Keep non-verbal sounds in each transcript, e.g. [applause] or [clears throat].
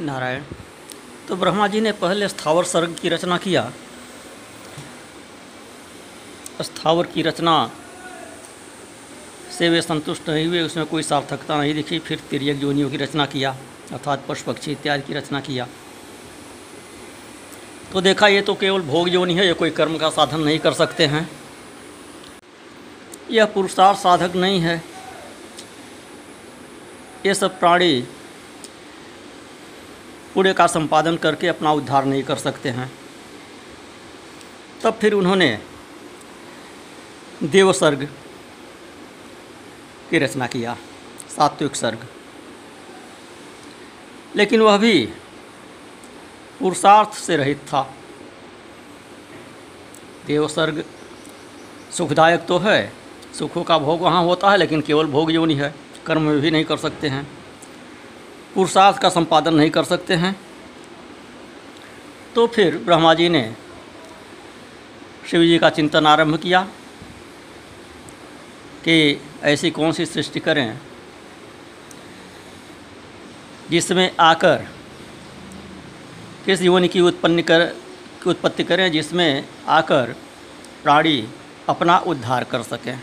नारायण तो ब्रह्मा जी ने पहले स्थावर सर्ग की रचना किया। स्थावर की रचना से वे संतुष्ट नहीं हुए, उसमें कोई सार्थकता नहीं दिखी, फिर तिरक योनियों की रचना किया, अर्थात पशु पक्षी इत्यादि की रचना किया। तो देखा, ये तो केवल भोग योनि है, ये कोई कर्म का साधन नहीं कर सकते हैं। यह पुरुषार्थ साधक नहीं है। ये सब प्राणी पुण्य का संपादन करके अपना उद्धार नहीं कर सकते हैं। तब फिर उन्होंने देव सर्ग की रचना किया, सात्विक सर्ग। लेकिन वह भी पुरुषार्थ से रहित था। देव सर्ग सुखदायक तो है, सुखों का भोग वहाँ होता है, लेकिन केवल भोग योनि है, कर्म भी नहीं कर सकते हैं। पुरुषार्थ का संपादन नहीं कर सकते हैं। तो फिर ब्रह्मा जी ने शिव जी का चिंतन आरंभ किया कि ऐसी कौन सी सृष्टि करें जिसमें आकर किस योनि की उत्पन्न कर उत्पत्ति करें जिसमें आकर प्राणी अपना उद्धार कर सकें।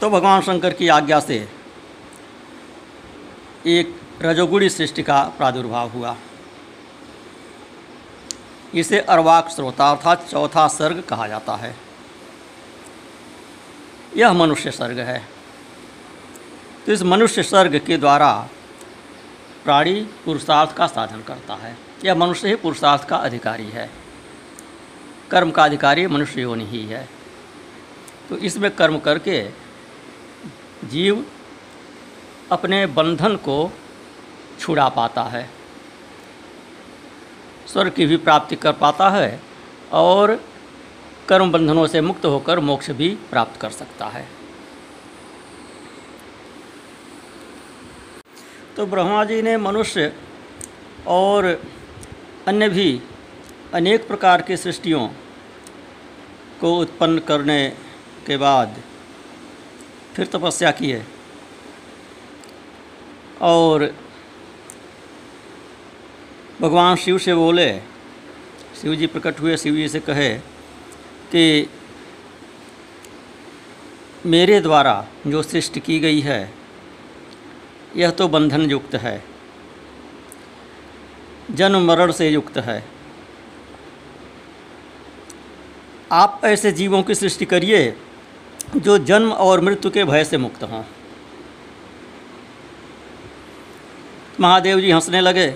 तो भगवान शंकर की आज्ञा से एक रजोगुणी सृष्टि का प्रादुर्भाव हुआ। इसे अर्वाक श्रोता अर्थात चौथा सर्ग कहा जाता है। यह मनुष्य सर्ग है। तो इस मनुष्य सर्ग के द्वारा प्राणी पुरुषार्थ का साधन करता है। यह मनुष्य ही पुरुषार्थ का अधिकारी है। कर्म का अधिकारी मनुष्य योनि ही है। तो इसमें कर्म करके जीव अपने बंधन को छुड़ा पाता है। स्वर्ग की भी प्राप्ति कर पाता है और कर्म बंधनों से मुक्त होकर मोक्ष भी प्राप्त कर सकता है। तो ब्रह्मा जी ने मनुष्य और अन्य भी अनेक प्रकार की सृष्टियों को उत्पन्न करने के बाद फिर तपस्या किए और भगवान शिव से बोले, शिव जी प्रकट हुए, शिव जी से कहे कि मेरे द्वारा जो सृष्टि की गई है, यह तो बंधन युक्त है, जन्म मरण से युक्त है। आप ऐसे जीवों की सृष्टि करिए जो जन्म और मृत्यु के भय से मुक्त हों। महादेव जी हंसने लगे।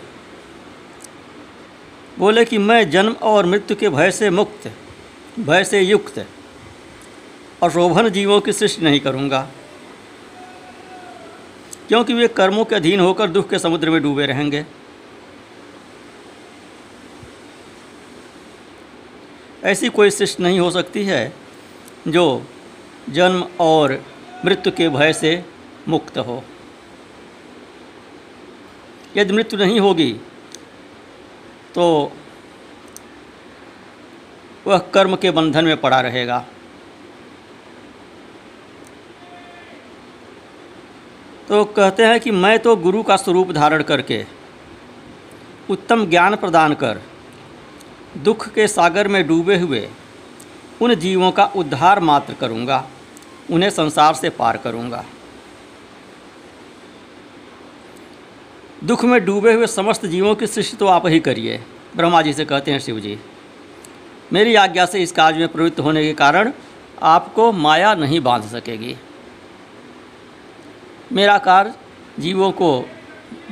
बोले कि मैं जन्म और मृत्यु के भय से मुक्त, भय से युक्त और शोभन जीवों की सृष्टि नहीं करूँगा, क्योंकि वे कर्मों के अधीन होकर दुख के समुद्र में डूबे रहेंगे। ऐसी कोई सृष्टि नहीं हो सकती है जो जन्म और मृत्यु के भय से मुक्त हो। यदि मृत्यु नहीं होगी तो वह कर्म के बंधन में पड़ा रहेगा। तो कहते हैं कि मैं तो गुरु का स्वरूप धारण करके उत्तम ज्ञान प्रदान कर दुख के सागर में डूबे हुए उन जीवों का उद्धार मात्र करूँगा, उन्हें संसार से पार करूँगा। दुख में डूबे हुए समस्त जीवों की सृष्टि तो आप ही करिए, ब्रह्मा जी से कहते हैं शिव जी। मेरी आज्ञा से इस कार्य में प्रवृत्त होने के कारण आपको माया नहीं बाँध सकेगी। मेरा कार्य जीवों को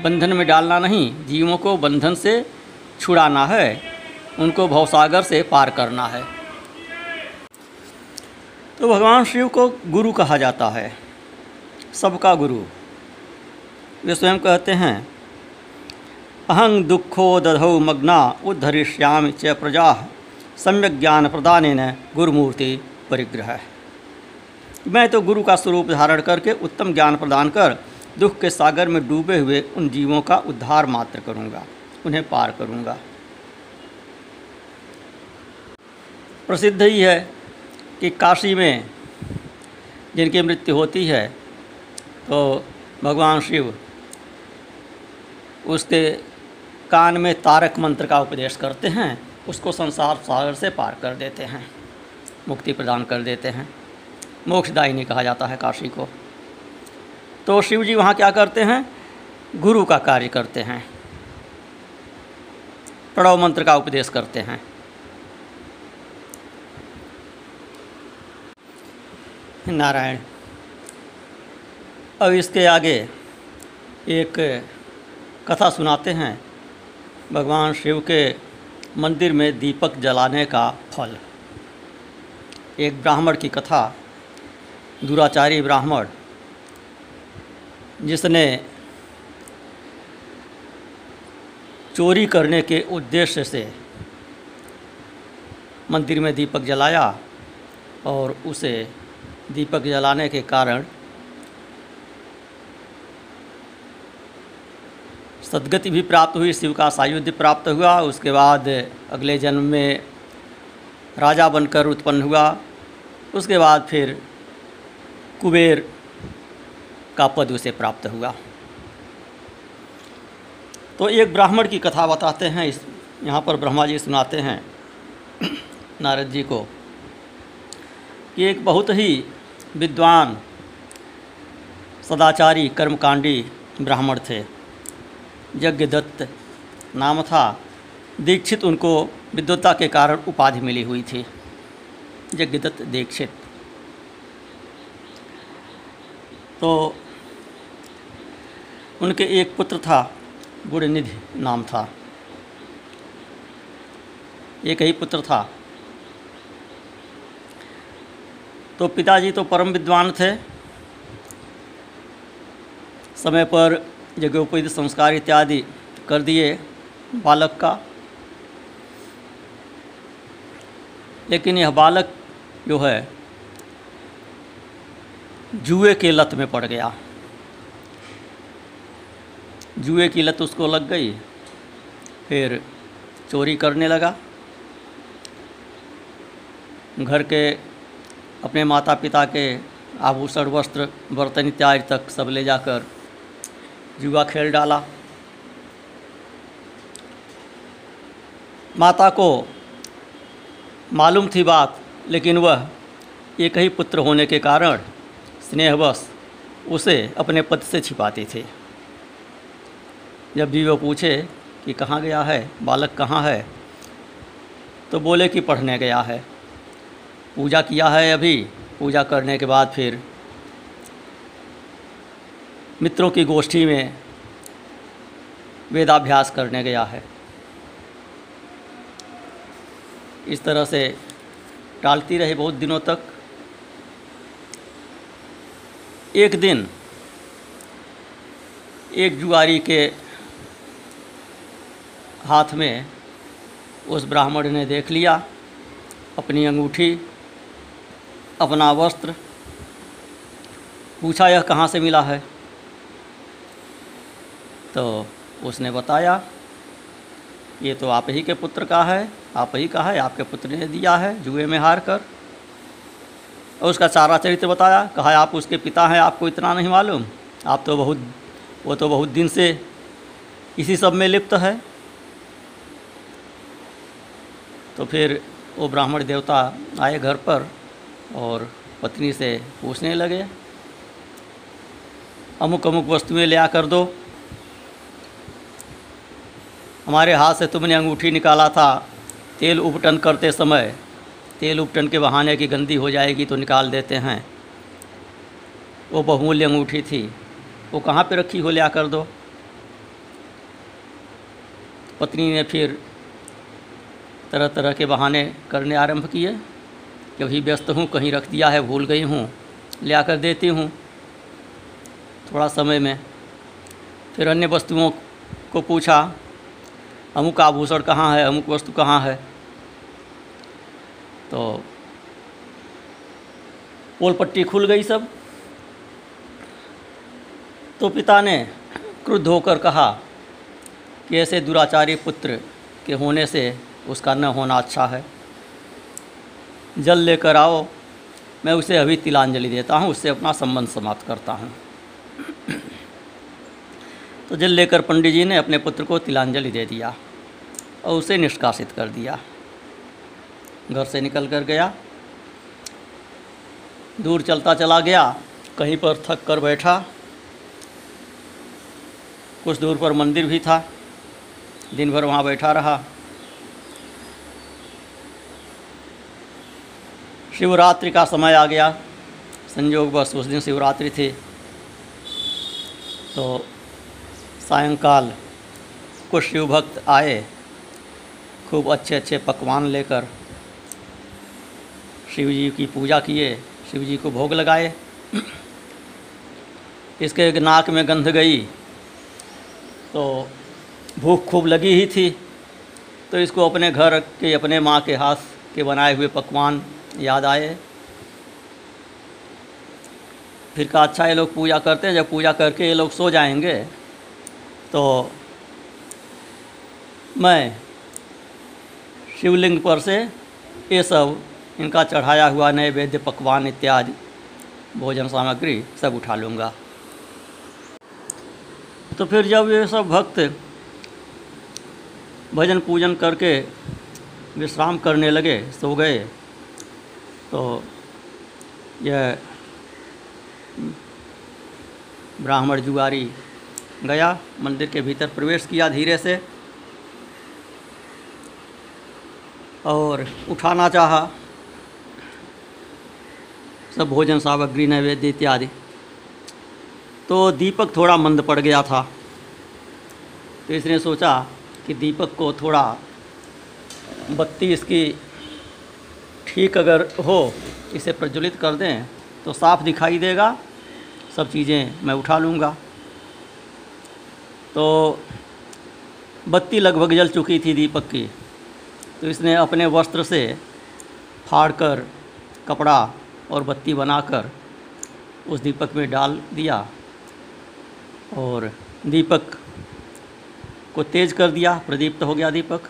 बंधन में डालना नहीं, जीवों को बंधन से छुड़ाना है, उनको भवसागर से पार करना है। तो भगवान शिव को गुरु कहा जाता है, सबका गुरु। वे स्वयं कहते हैं अहं दुखो दधौ मग्ना उद्धरिष्यामि च प्रजा। सम्यक ज्ञान प्रदान गुरुमूर्ति परिग्रह। मैं तो गुरु का स्वरूप धारण करके उत्तम ज्ञान प्रदान कर दुख के सागर में डूबे हुए उन जीवों का उद्धार मात्र करूँगा, उन्हें पार करूँगा। प्रसिद्ध ही है कि काशी में जिनकी मृत्यु होती है तो भगवान शिव, उसके कान में तारक मंत्र का उपदेश करते हैं, उसको संसार सागर से पार कर देते हैं, मुक्ति प्रदान कर देते हैं। मोक्षदायिनी कहा जाता है काशी को। तो शिव जी वहाँ क्या करते हैं? गुरु का कार्य करते हैं। प्रणव मंत्र का उपदेश करते हैं। नारायण, अब इसके आगे एक कथा सुनाते हैं। भगवान शिव के मंदिर में दीपक जलाने का फल। एक ब्राह्मण की कथा, दुराचारी ब्राह्मण, जिसने चोरी करने के उद्देश्य से मंदिर में दीपक जलाया और उसे दीपक जलाने के कारण सदगति भी प्राप्त हुई, शिव का सायुध्य प्राप्त हुआ, उसके बाद अगले जन्म में राजा बनकर उत्पन्न हुआ, उसके बाद फिर कुबेर का पद उसे प्राप्त हुआ। तो एक ब्राह्मण की कथा बताते हैं, इस यहाँ पर ब्रह्मा जी सुनाते हैं [clears throat] नारद जी को कि एक बहुत ही विद्वान, सदाचारी कर्मकांडी ब्राह्मण थे। यज्ञदत्त नाम था। दीक्षित उनको विद्वत्ता के कारण उपाधि मिली हुई थी। यज्ञदत्त दीक्षित। तो उनके एक पुत्र था गुणनिधि नाम था। एक ही पुत्र था। तो पिताजी तो परम विद्वान थे। समय पर यज्ञोपवित संस्कार इत्यादि कर दिए बालक का। लेकिन यह बालक जो है, जुए के लत में पड़ गया। जुए की लत उसको लग गई, फिर चोरी करने लगा। घर के अपने माता पिता के आभूषण, वस्त्र, बर्तन इत्यादि तक सब ले जाकर जुआ खेल डाला। माता को मालूम थी बात, लेकिन वह एक ही पुत्र होने के कारण स्नेहवश उसे अपने पद से छिपाती थी। जब भी वो पूछे कि कहाँ गया है, बालक कहाँ है तो बोले कि पढ़ने गया है। पूजा किया है अभी, पूजा करने के बाद फिर मित्रों की गोष्ठी में वेदाभ्यास करने गया है। इस तरह से टालती रही बहुत दिनों तक। एक दिन एक जुआरी के हाथ में उस ब्राह्मण ने देख लिया, अपनी अंगूठी, अपना वस्त्र, पूछा, यह कहाँ से मिला है? तो उसने बताया, ये तो आप ही के पुत्र का है, आप ही का है, आपके पुत्र ने दिया है जुए में हार कर और उसका सारा चरित्र बताया, कहा, आप उसके पिता हैं, आपको इतना नहीं मालूम। आप तो बहुत, वो तो बहुत दिन से इसी सब में लिप्त है। तो फिर वो ब्राह्मण देवता आए घर पर और पत्नी से पूछने लगे अमुक अमुक वस्तुएँ ले आकर दो। हमारे हाथ से तुमने अंगूठी निकाला था। तेल उपटन करते समय, तेल उपटन के बहाने की गंदी हो जाएगी तो निकाल देते हैं। वो बहुमूल्य अंगूठी थी। वो कहाँ पे रखी हो ले आकर दो। पत्नी ने फिर तरह तरह के बहाने करने आरंभ किए। कि अभी व्यस्त हूँ, कहीं रख दिया है, भूल गई हूँ, ले आकर देती हूँ। थोड़ा समय में फिर अन्य वस्तुओं को पूछा अमुक आभूषण कहाँ है, अमुक वस्तु कहाँ है। तो पोल पट्टी खुल गई सब। तो पिता ने क्रुद्ध होकर कहा कि ऐसे दुराचारी पुत्र के होने से उसका न होना अच्छा है। जल लेकर आओ, मैं उसे अभी तिलांजलि देता हूँ, उससे अपना संबंध समाप्त करता हूँ। तो जल लेकर पंडित जी ने अपने पुत्र को तिलांजलि दे दिया और उसे निष्कासित कर दिया। घर से निकल कर गया। दूर चलता चला गया, कहीं पर थक कर बैठा। कुछ दूर पर मंदिर भी था दिन भर वहाँ बैठा रहा। शिवरात्रि का समय आ गया। संयोग बस उस दिन शिवरात्रि थी। तो सायंकाल कुछ शिव भक्त आए, खूब अच्छे अच्छे पकवान लेकर शिव जी की पूजा किए शिव जी को भोग लगाए। इसके एक नाक में गंध गई तो भूख खूब लगी ही थी तो इसको अपने घर के, अपने माँ के हाथ के बनाए हुए पकवान याद आए। फिर कहा अच्छा ये लोग पूजा करते हैं, जब पूजा करके ये लोग सो जाएँगे तो मैं शिवलिंग पर से ये सब इनका चढ़ाया हुआ नैवेद्य, पकवान इत्यादि, भोजन सामग्री सब उठा लूँगा। तो फिर जब ये सब भक्त भजन पूजन करके विश्राम करने लगे, सो गए तो यह ब्राह्मण जुआरी गया, मंदिर के भीतर प्रवेश किया धीरे से और उठाना चाहा। सब भोजन सामग्री, नैवेद्य इत्यादि। तो दीपक थोड़ा मंद पड़ गया था। तो इसने सोचा कि दीपक को थोड़ा बत्ती इसकी ठीक अगर हो, इसे प्रज्वलित कर दें तो साफ़ दिखाई देगा। सब चीज़ें मैं उठा लूँगा। तो बत्ती लगभग जल चुकी थी दीपक की। तो इसने अपने वस्त्र से फाड़ कर कपड़ा और बत्ती बनाकर उस दीपक में डाल दिया और दीपक को तेज कर दिया, प्रदीप्त हो गया दीपक।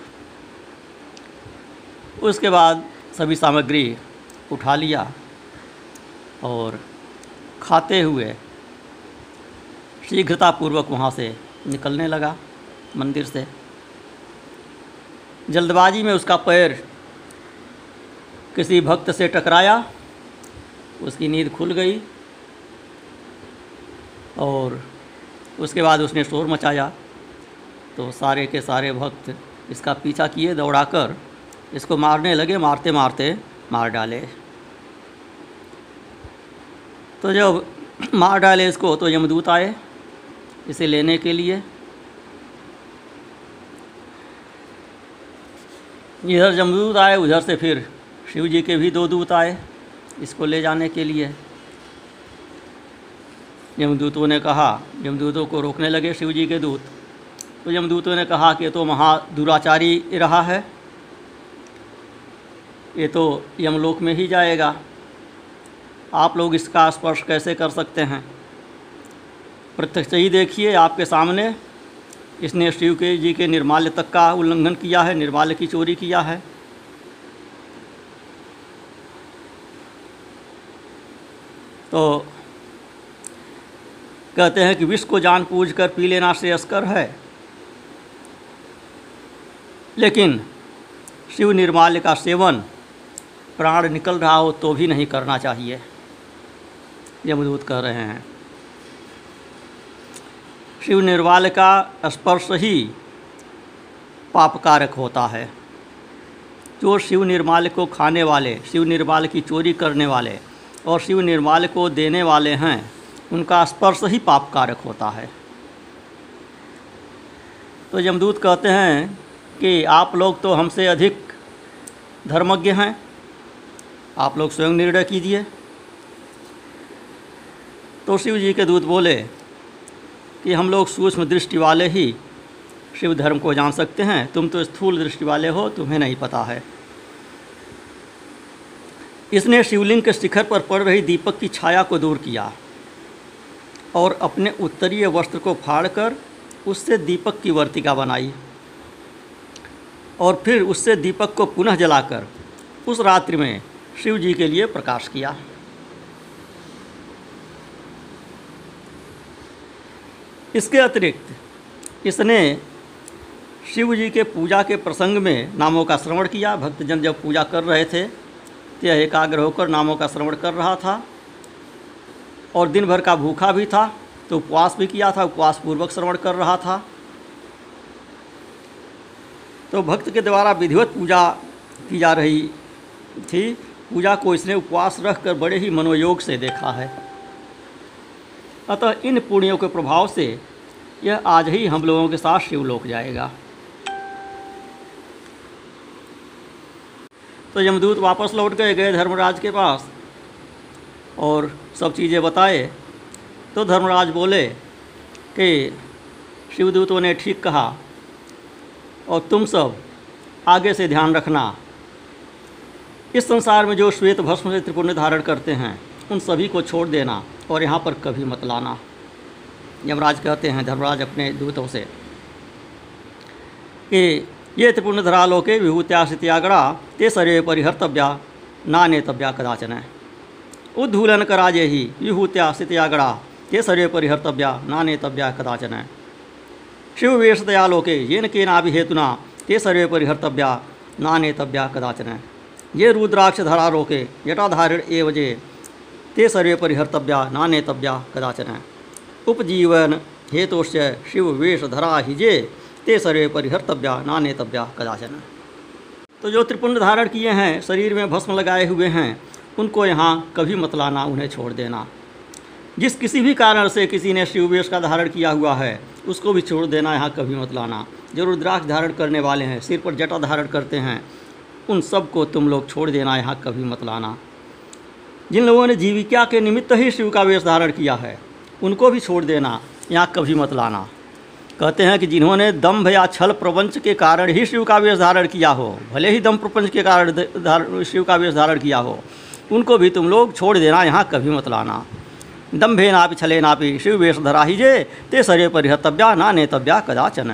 उसके बाद सभी सामग्री उठा लिया और खाते हुए शीघ्रतापूर्वक वहाँ से निकलने लगा मंदिर से। जल्दबाजी में उसका पैर किसी भक्त से टकराया, उसकी नींद खुल गई और उसके बाद उसने शोर मचाया। तो सारे के सारे भक्त इसका पीछा किए, दौड़ाकर इसको मारने लगे, मारते मारते मार डाले। तो जब मार डाले इसको तो यमदूत आए। इसे लेने के लिए। इधर जमदूत आए, उधर से फिर शिव जी के भी दो दूत आए इसको ले जाने के लिए। यमदूतों ने कहा, यमदूतों को रोकने लगे शिव जी के दूत। तो यमदूतों ने कहा कि तो महा दुराचारी रहा है। ये तो यमलोक में ही जाएगा। आप लोग इसका स्पर्श कैसे कर सकते हैं? प्रत्यक्ष ही देखिए आपके सामने। इसने शिव के जी के निर्माल्य तक का उल्लंघन किया है, निर्माल्य की चोरी किया है। तो कहते हैं कि विष को जान पूज कर पी लेना श्रेयस्कर है। लेकिन शिव निर्माल्य का सेवन प्राण निकल रहा हो तो भी नहीं करना चाहिए। यमदूत कह रहे हैं। शिव निर्वाल का स्पर्श ही पापकारक होता है। जो शिव निर्माल को खाने वाले शिव निर्माल की चोरी करने वाले और शिव निर्माल को देने वाले हैं, उनका स्पर्श ही पापकारक होता है। तो यमदूत कहते हैं कि आप लोग तो हमसे अधिक धर्मज्ञ हैं। आप लोग स्वयं निर्णय कीजिए। तो शिव जी के दूत बोले कि हम लोग सूक्ष्म दृष्टि वाले ही शिव धर्म को जान सकते हैं। तुम तो स्थूल दृष्टि वाले हो, तुम्हें नहीं पता है। इसने शिवलिंग के शिखर पर पड़ रही दीपक की छाया को दूर किया और अपने उत्तरीय वस्त्र को फाड़कर उससे दीपक की वर्तिका बनाई और फिर उससे दीपक को पुनः जलाकर उस रात्रि में शिव जी के लिए प्रकाश किया। इसके अतिरिक्त इसने शिव जी के पूजा के प्रसंग में नामों का श्रवण किया। भक्तजन जब पूजा कर रहे थे तो एकाग्र होकर नामों का श्रवण कर रहा था और दिन भर का भूखा भी था तो उपवास भी किया था उपवास पूर्वक श्रवण कर रहा था। तो भक्त के द्वारा विधिवत पूजा की जा रही थी। पूजा को इसने उपवास रख कर बड़े ही मनोयोग से देखा है। अतः इन पुण्यों के प्रभाव से यह आज ही हम लोगों के साथ शिवलोक जाएगा। तो यमदूत वापस लौट गए गए धर्मराज के पास और सब चीज़ें बताए। तो धर्मराज बोले कि शिवदूतों ने ठीक कहा और तुम सब आगे से ध्यान रखना। इस संसार में जो श्वेत भस्म से त्रिपुण्य धारण करते हैं, उन सभी को छोड़ देना। और यहाँ पर कभी मत लाना। यमराज कहते हैं, धर्मराज अपने दूतों से, कि ये त्रिपुण्य धरालोके विभूत्या स्थित्यागड़ा ते सर्वे परिहर्तव्या, नानेतव्या कदाचन उद्धूलन कराजे ही विभूत्या स्थित्यागड़ा ते सर्वे परिहर्तव्या, नानेतव्या कदाचन शिववेशतया लोके येन केनापि हेतुना ते सर्वे परिहर्तव्या, नानेतव्या कदाचन ये रुद्राक्ष धरालोके जटाधारिण एव जे ते सर्वे परिहर्तव्या नानेतव्या कदाचन। उपजीवन हेतुश्च शिववेशधरा ही जे ते सर्वे परिहर्तव्या नानेतव्या कदाचन। तो जो त्रिपुंड धारण किए हैं, शरीर में भस्म लगाए हुए हैं, उनको यहाँ कभी मत लाना, उन्हें छोड़ देना। जिस किसी भी कारण से किसी ने शिववेश का धारण किया हुआ है, उसको भी छोड़ देना, यहाँ कभी मत लाना। जो रुद्राक्ष धारण करने वाले हैं, सिर पर जटा धारण करते हैं, उन सबको तुम लोग छोड़ देना, यहाँ कभी मत लाना। जिन लोगों ने जीविका के निमित्त ही शिव का वेश धारण किया है, उनको भी छोड़ देना, यहाँ कभी मत लाना। कहते हैं कि जिन्होंने दम्भ या छल प्रपंच के कारण ही शिव का वेश धारण किया हो, भले ही दम प्रपंच के कारण शिव का वेश धारण किया हो, उनको भी तुम लोग छोड़ देना, यहाँ कभी मत लाना। दम्भे नापि, छले नापि, शिव वेश धरा ही जे ते सरे परिहतव्या ना नेतव्या कदाचन।